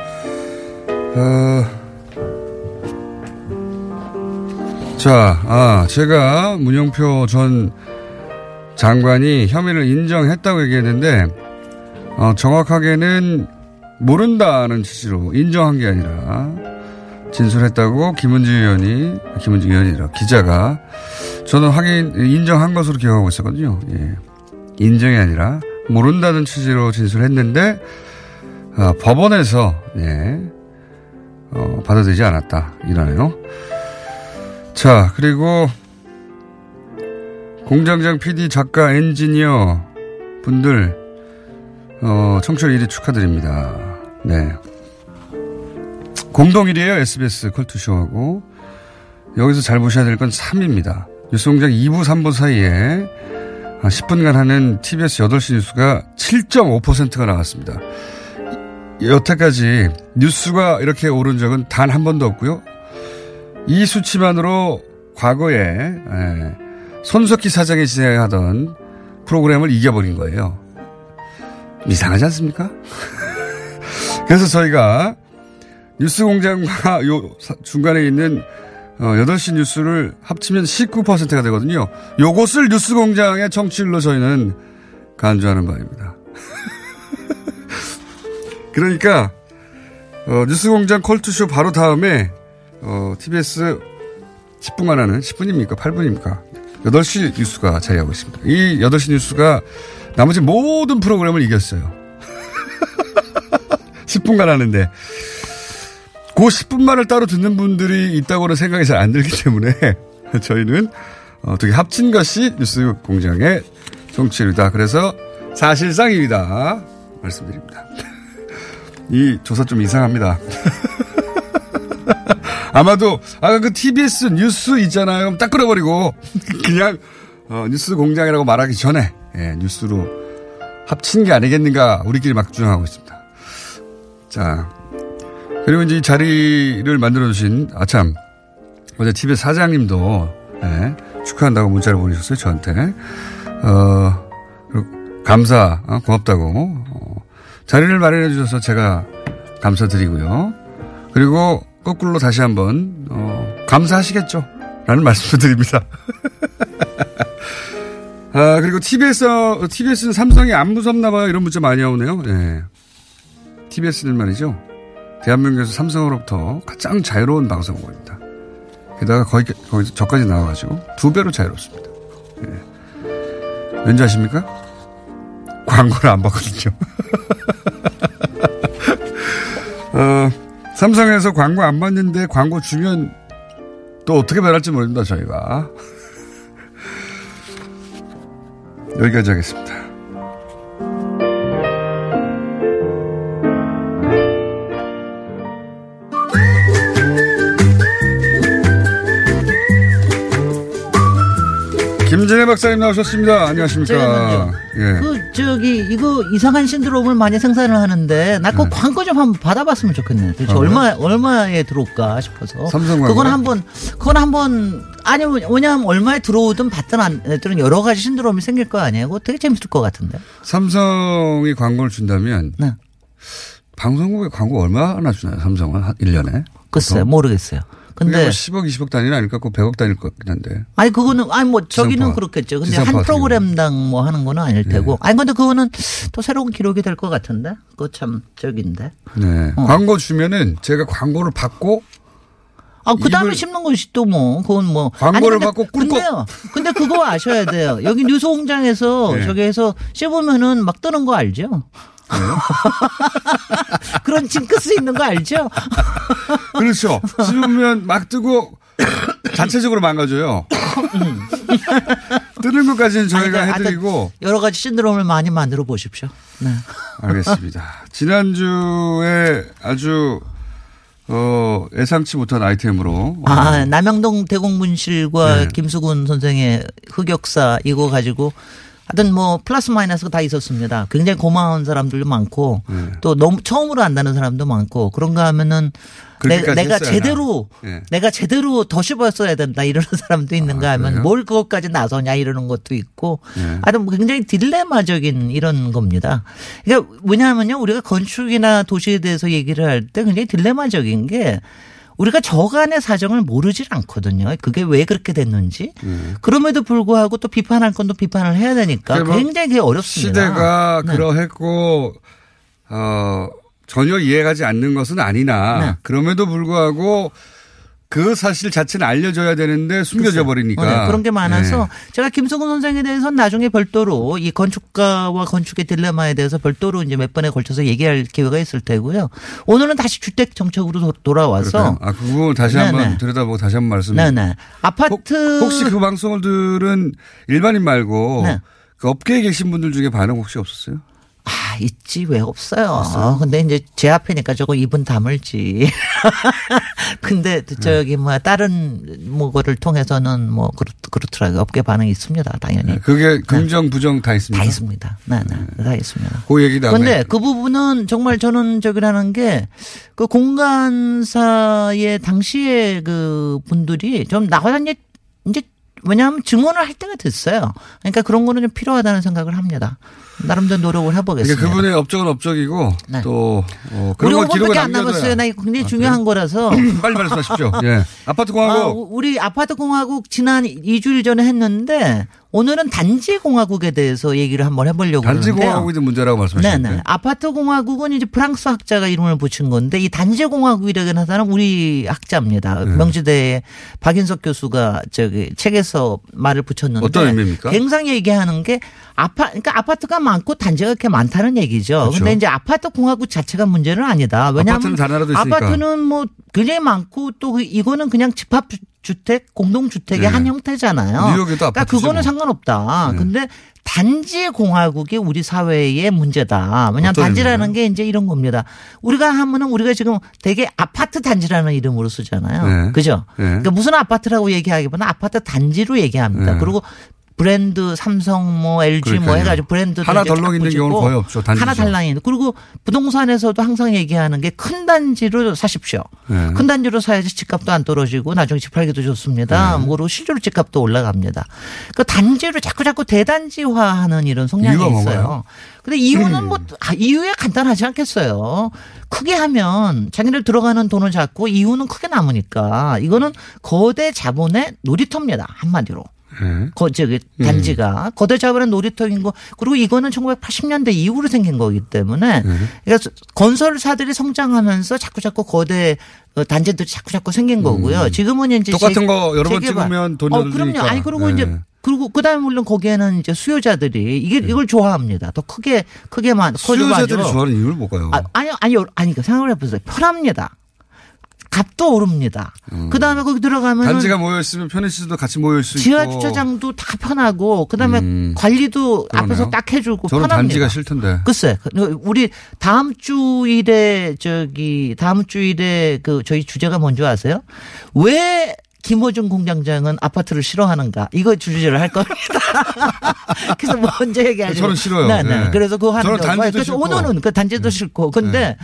어, 자, 아, 제가 문영표 전 장관이 혐의를 인정했다고 얘기했는데, 어, 정확하게는 모른다는 취지로 인정한 게 아니라 진술했다고 김은지 의원이, 김은지 의원이라 기자가 저는 확인, 인정한 것으로 기억하고 있었거든요. 예. 인정이 아니라 모른다는 취지로 진술했는데, 아, 법원에서, 예, 어, 받아들이지 않았다. 이러네요. 자, 그리고 공장장 PD, 작가, 엔지니어 분들, 어, 청취율 1위 축하드립니다. 네. 공동 1위에요, SBS 컬투쇼하고. 여기서 잘 보셔야 될 건 3위입니다. 뉴스공장 2부, 3부 사이에 한 10분간 하는 TBS 8시 뉴스가 7.5%가 나왔습니다. 여태까지 뉴스가 이렇게 오른 적은 단 한 번도 없고요. 이 수치만으로 과거에 예, 손석희 사장이 진행하던 프로그램을 이겨버린 거예요. 이상하지 않습니까? 그래서 저희가 뉴스 공장과 요 사- 중간에 있는 어, 8시 뉴스를 합치면 19%가 되거든요. 요것을 뉴스 공장의 청취율로 저희는 간주하는 바입니다. 그러니까 어, 뉴스 공장 컬투쇼 바로 다음에 어, TBS 10분간 하는 10분입니까? 8분입니까? 8시 뉴스가 자리하고 있습니다. 이 8시 뉴스가 나머지 모든 프로그램을 이겼어요. 10분간 하는데 그 10분만을 따로 듣는 분들이 있다고는 생각이 잘 안 들기 때문에 저희는 어떻게 합친 것이 뉴스 공장의 정치율이다. 그래서 사실상 1위다. 말씀드립니다. 이 조사 좀 이상합니다. 아마도 아까 그 TBS 뉴스 있잖아요. 딱 끊어버리고 그냥 어, 뉴스 공장이라고 말하기 전에 예, 뉴스로 합친 게 아니겠는가 우리끼리 막 주장하고 있습니다. 자 그리고 이제 이 자리를 만들어주신 아참 어제 TBS 사장님도 예, 축하한다고 문자를 보내셨어요 저한테 어 감사 어, 고맙다고 어, 자리를 마련해 주셔서 제가 감사드리고요. 그리고 거꾸로 다시 한번 어, 감사하시겠죠? 라는 말씀을 드립니다. 아, 그리고 TBS, TBS는 삼성이 안 무섭나 봐요. 이런 문자 많이 오네요. 예. TBS는 말이죠. 대한민국에서 삼성으로부터 가장 자유로운 방송국입니다. 게다가 거기, 거기서 저까지 나와가지고 두 배로 자유롭습니다. 예. 왠지 아십니까? 광고를 안 받거든요. 어, 삼성에서 광고 안 받는데 광고 주면 또 어떻게 변할지 모릅니다, 저희가. 여기까지 하겠습니다. 김진애 박사님 나오셨습니다. 안녕하십니까. 예. 그 저기 이거 이상한 신드롬을 많이 생산을 하는데 나그 광고 좀 한번 받아봤으면 좋겠네. 도대체 아, 얼마 얼마에 들어올까 싶어서. 삼성 광고요? 그건 한 번 그건 한 번 아니 왜냐하면 얼마에 들어오든 받든 안 들은 여러 가지 신드롬이 생길 거 아니에요. 그거 되게 재밌을 것 같은데. 삼성이 광고를 준다면 네. 방송국에 광고 얼마나 주나요? 삼성은 한 1년에? 글쎄 모르겠어요. 근데 뭐 10억, 20억 단위는 아닐까? 그 100억 단위일 것 같긴 한데. 아니 그거는 아니 뭐 저기는 지상파. 그렇겠죠. 근데 한 프로그램당 뭐 하는 거는 아닐 네. 테고. 아니 근데 그거는 또 새로운 기록이 될 것 같은데. 그거 참 저긴데. 네. 어. 광고 주면은 제가 광고를 받고 아, 그 다음에 씹는 것이 또 뭐, 그건 뭐. 광고를 아니, 근데- 받고 꿀꺽. 근데요. 근데 그거 아셔야 돼요. 여기 뉴스 공장에서 네. 저기 해서 씹으면은 막 뜨는 거 알죠? 그런 징크스 있는 거 알죠? 그렇죠. 씹으면 막 뜨고 자체적으로 망가져요. 뜨는 것까지는 저희가 아니, 그러니까 해드리고 여러 가지 신드롬을 많이 만들어 보십시오. 네. 알겠습니다. 지난주에 아주 어, 예상치 못한 아이템으로 아, 남영동 대공분실과 네. 김수근 선생의 흑역사 이거 가지고 하여튼 뭐 플러스 마이너스가 다 있었습니다. 굉장히 고마운 사람들도 많고 네. 또 너무 처음으로 안다는 사람도 많고 그런가 하면은 내, 했어야 제대로. 예. 내가 제대로 더 씹었어야 된다 이러는 사람도 있는가 하면 아, 그래요? 뭘 그것까지 나서냐 이러는 것도 있고 예. 하여튼 뭐 굉장히 딜레마적인 이런 겁니다. 그러니까 왜냐하면요 우리가 건축이나 도시에 대해서 얘기를 할 때 굉장히 딜레마적인 게 우리가 저간의 사정을 모르질 않거든요. 그게 왜 그렇게 됐는지. 그럼에도 불구하고 또 비판할 건또 비판을 해야 되니까 그러니까 뭐 굉장히 어렵습니다. 시대가 네. 그러했고 어, 전혀 이해가지 않는 것은 아니나 네. 그럼에도 불구하고 그 사실 자체는 알려져야 되는데 숨겨져 버리니까 네, 그런 게 많아서 네. 제가 김성근 선생에 대해서는 나중에 별도로 이 건축가와 건축의 딜레마에 대해서 별도로 이제 몇 번에 걸쳐서 얘기할 기회가 있을 테고요. 오늘은 다시 주택 정책으로 도- 돌아와서 그럴까요? 아, 그 부분 다시 네네. 한번 들여다보고 다시 한번 말씀. 네네. 아파트 혹 시 그 방송을 들은 일반인 말고 네. 그 업계에 계신 분들 중에 반응 혹시 없었어요? 아, 있지 왜 없어요. 근데 이제 제 앞이니까 조금 입은 다물지. 근데 저기 뭐 다른 뭐 거를 통해서는 뭐 그렇, 그렇더라고요. 업계 반응이 있습니다. 당연히. 그게 긍정 부정 다 있습니다. 다 있습니다. 네, 네. 다 있습니다. 그 얘기 다음에. 근데 그 부분은 정말 저는 저기라는 게 그 공간사의 당시에 그 분들이 좀 나와서 이제 이제 왜냐하면 증언을 할 때가 됐어요. 그러니까 그런 거는 좀 필요하다는 생각을 합니다. 나름대로 노력을 해보겠습니다. 그러니까 그분의 업적은 업적이고 또 어, 그런 우리 건 기록에 5분밖에 안. 남았어요. 나 이거 굉장히 중요한 거라서. 빨리 말씀하십시오. 예. 아파트 공화국. 아, 우리 아파트 공화국 지난 2주일 전에 했는데 오늘은 단지 공화국에 대해서 얘기를 한번 해보려고 단지. 공화국이 문제라고 말씀하시는데. 네네. 아파트 공화국은 이제 프랑스 학자가 이름을 붙인 건데 이 단지 공화국이라고 하는 사람은 우리 학자입니다. 네. 명지대 박인석 교수가 저기 책에서 말을 붙였는데 어떤 의미입니까? 굉장히 얘기하는 게 아파 그러니까 아파트가 많고 단지가 그렇게 많다는 얘기죠. 그렇죠. 근데 이제 아파트 공화국 자체가 문제는 아니다. 왜냐하면 아파트는. 아파트는 뭐 굉장히 많고 또그 이거는 그냥 집합 주택 공동주택의 네. 한 형태잖아요. 뉴욕에도 그러니까 아파트죠, 그거는 뭐. 상관없다. 네. 근데 단지 공화국이 우리 사회의 문제다. 왜냐하면 단지라는 게 이제 이런 겁니다. 우리가 하면은 우리가 지금 되게 아파트 단지라는 이름으로 쓰잖아요. 네. 그죠? 네. 그러니까 무슨 아파트라고 얘기하기보다 아파트 단지로 얘기합니다. 네. 그리고 브랜드 삼성 뭐 LG 뭐 그러니까요. 해가지고 브랜드 하나 덜렁 있는 경우는 거의 없죠. 단지죠. 하나 달랑 있는 그리고 부동산에서도 항상 얘기하는 게 큰 단지로 사십시오. 네. 큰 단지로 사야지 집값도 안 떨어지고 나중에 집 팔기도 좋습니다. 네. 뭐로 실제로 집값도 올라갑니다. 그 단지를 자꾸 자꾸 대단지화하는 이런 성향이 있어요. 뭔가요? 근데 이유는 뭐 아, 이유야 간단하지 않겠어요. 크게 하면 자기들 들어가는 돈을 잡고 이유는 크게 남으니까 이거는 거대 자본의 놀이터입니다. 한마디로. 네. 거, 저기, 단지가. 거대 자본의 놀이터인 거. 그리고 이거는 1980년대 이후로 생긴 거기 때문에. 그러니까 건설사들이 성장하면서 자꾸 자꾸 거대 어, 단지들이 자꾸 자꾸 생긴 거고요. 지금은 이제. 똑같은 재- 거 여러 번 재개발. 찍으면 돈이 어, 더 그럼요. 아니, 그리고 네. 이제. 그리고 그다음에 물론 거기에는 이제 수요자들이 이게 이걸 좋아합니다. 더 크게 크게만 커져가지고. 수요자들이 좋아하는 이유를 뭘까요? 아, 아니요, 아니요, 아니, 그 생각을 해보세요. 편합니다. 값도 오릅니다. 그 다음에 거기 들어가면. 음. 단지가 모여 있으면 편의시설도 같이 모일 수 있고. 지하 주차장도 다 편하고, 그 다음에 관리도 그러네요. 앞에서 딱 해주고 저는 편합니다. 단지가 싫던데. 글쎄, 우리 다음 주일에 저기 다음 주일에 그 저희 주제가 뭔지 아세요? 왜 김호중 공장장은 아파트를 싫어하는가? 이거 주제를 할 겁니다. 그래서 먼저 얘기하죠. 저는 싫어요. 네, 네. 네. 그래서 그거 하는 저는 거. 그래서 싫고. 오늘은 그 단지도 싫고. 근데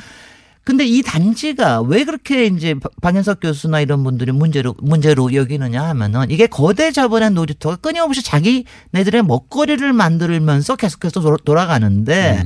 근데 이 단지가 왜 그렇게 이제 박연석 교수나 이런 분들이 문제로 문제로 여기느냐 하면은 이게 거대 자본의 놀이터가 끊임없이 자기네들의 먹거리를 만들면서 계속해서 돌아- 돌아가는데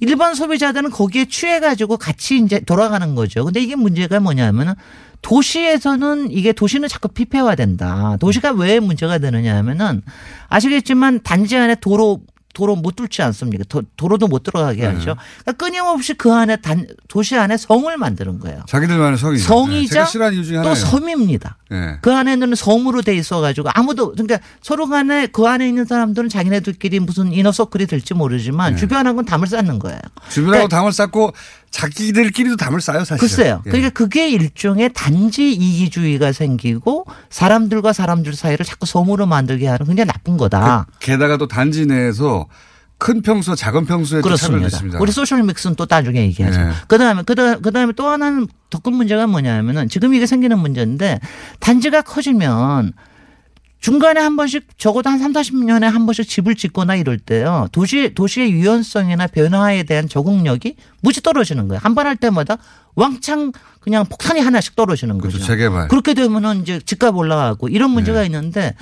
일반 소비자들은 거기에 취해 가지고 같이 이제 돌아가는 거죠. 근데 이게 문제가 뭐냐면은 도시에서는 이게 도시는 자꾸 피폐화된다. 도시가 왜 문제가 되느냐 하면은 아시겠지만 단지 안에 도로 도로 못 뚫지 않습니까? 도, 도로도 못 들어가게 하죠. 그러니까 끊임없이 그 안에 단 도시 안에 성을 만드는 거예요. 자기들만의 성이. 성이자 이유 중에 또. 섬입니다. 네. 그 안에는 섬으로 돼 있어가지고 아무도 그러니까 서로 간에 그 안에 있는 사람들은 자기네들끼리 무슨 이너서클이 될지 모르지만 네. 주변하고는 담을 쌓는 거예요. 주변하고 담을 쌓고 자기들끼리도 담을 쌓아요, 사실. 글쎄요. 그러니까 그게 일종의 단지 이기주의가 생기고 사람들과 사람들 사이를 자꾸 섬으로 만들게 하는 굉장히 나쁜 거다. 게다가 또 단지 내에서 큰 평수와 작은 차별이 그렇습니다. 있습니다. 우리 소셜 믹스는 또 나중에 얘기하죠. 네. 그다음에 그다- 그다음에 또 하나는 더 큰 문제가 뭐냐면은 지금 이게 생기는 문제인데 단지가 커지면 중간에 한 번씩 적어도 한 3, 40년에 한 번씩 집을 짓거나 이럴 때요. 도시 도시의 유연성이나 변화에 대한 적응력이 무지 떨어지는 거예요. 한 번 할 때마다 왕창 그냥 폭탄이 하나씩 떨어지는 거죠. 그렇죠. 재개발. 그렇게 되면은 이제 집값 올라가고 이런 문제가 네. 있는데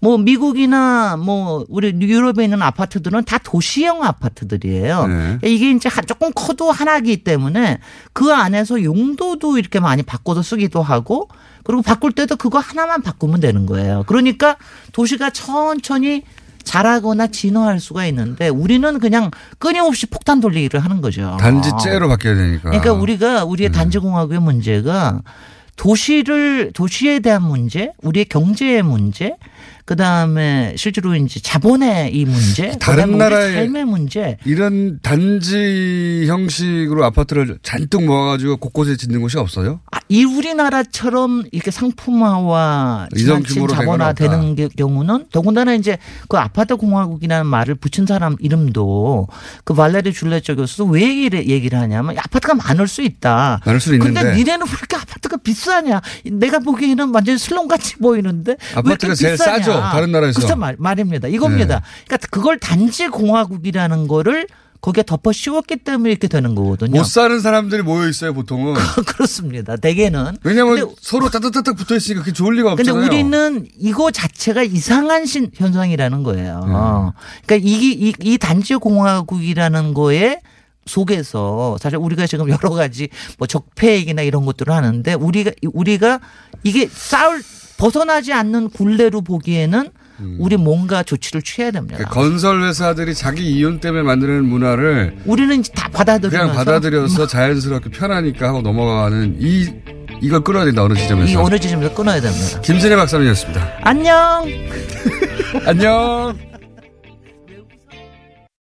뭐 미국이나 뭐 우리 유럽에 있는 아파트들은 다 도시형 아파트들이에요. 네. 이게 이제 한- 조금 커도 하나이기 때문에 그 안에서 용도도 이렇게 많이 바꿔서 쓰기도 하고 그리고 바꿀 때도 그거 하나만 바꾸면 되는 거예요. 그러니까 도시가 천천히 자라거나 진화할 수가 있는데 우리는 그냥 끊임없이 폭탄 돌리기를 하는 거죠. 단지 째로 바뀌어야 되니까. 그러니까 우리가 음. 우리의 단지공화국의 문제가 도시를 도시에 대한 문제, 우리의 경제의 문제, 그 다음에 실제로 이제 자본의 이 문제, 다른 나라의 삶의 문제, 이런 단지 형식으로 아파트를 잔뜩 모아가지고 곳곳에 짓는 곳이 없어요? 아, 이 우리나라처럼 이렇게 상품화와 지나친 자본화되는 게- 경우는 더군다나 이제 그 아파트 공화국이라는 말을 붙인 사람 이름도 그 발레리 줄레처 교수도 왜 얘기를, 얘기를 하냐면 아파트가 많을 수 있다. 많을 수는 근데 있는데. 니네는 왜 이렇게 아파트가 비싸 냐? 내가 보기에는 완전 슬럼같이 보이는데 왜 아파트가 이렇게 제일 비싸냐? 싸죠, 다른 나라에서. 그래서 말, 말입니다. 이겁니다. 네. 그러니까 그걸 단지 공화국이라는 거를 거기에 덮어 씌웠기 때문에 이렇게 되는 거거든요. 못 사는 사람들이 모여 있어요, 보통은. 그렇습니다. 대개는. 왜냐면 서로 따뜻따뜻 붙어 있으니까 그게 좋을 리가 근데 없잖아요. 우리는 이거 자체가 이상한 신, 현상이라는 거예요. 네. 어. 그러니까 이, 이, 이 단지 공화국이라는 거에 속에서 사실 우리가 지금 여러 가지 뭐 적폐 얘기나 이런 것들을 하는데 우리가 우리가 이게 싸울 벗어나지 않는 굴레로 보기에는 우리 뭔가 조치를 취해야 됩니다. 음. 그 건설 회사들이 자기 이윤 때문에 만드는 문화를 우리는 다 받아들이면서 그냥 받아들여서 자연스럽게 편하니까 하고 넘어가는 이 이걸 끊어야 된다 어느 지점에서. 이 어느 지점에서 끊어야 됩니다. 김진애 박사님이었습니다. 안녕. 안녕.